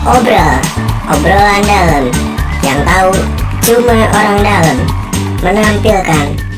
Obrol, obrolan dalam. Yang tahu cuma orang dalam. Menampilkan.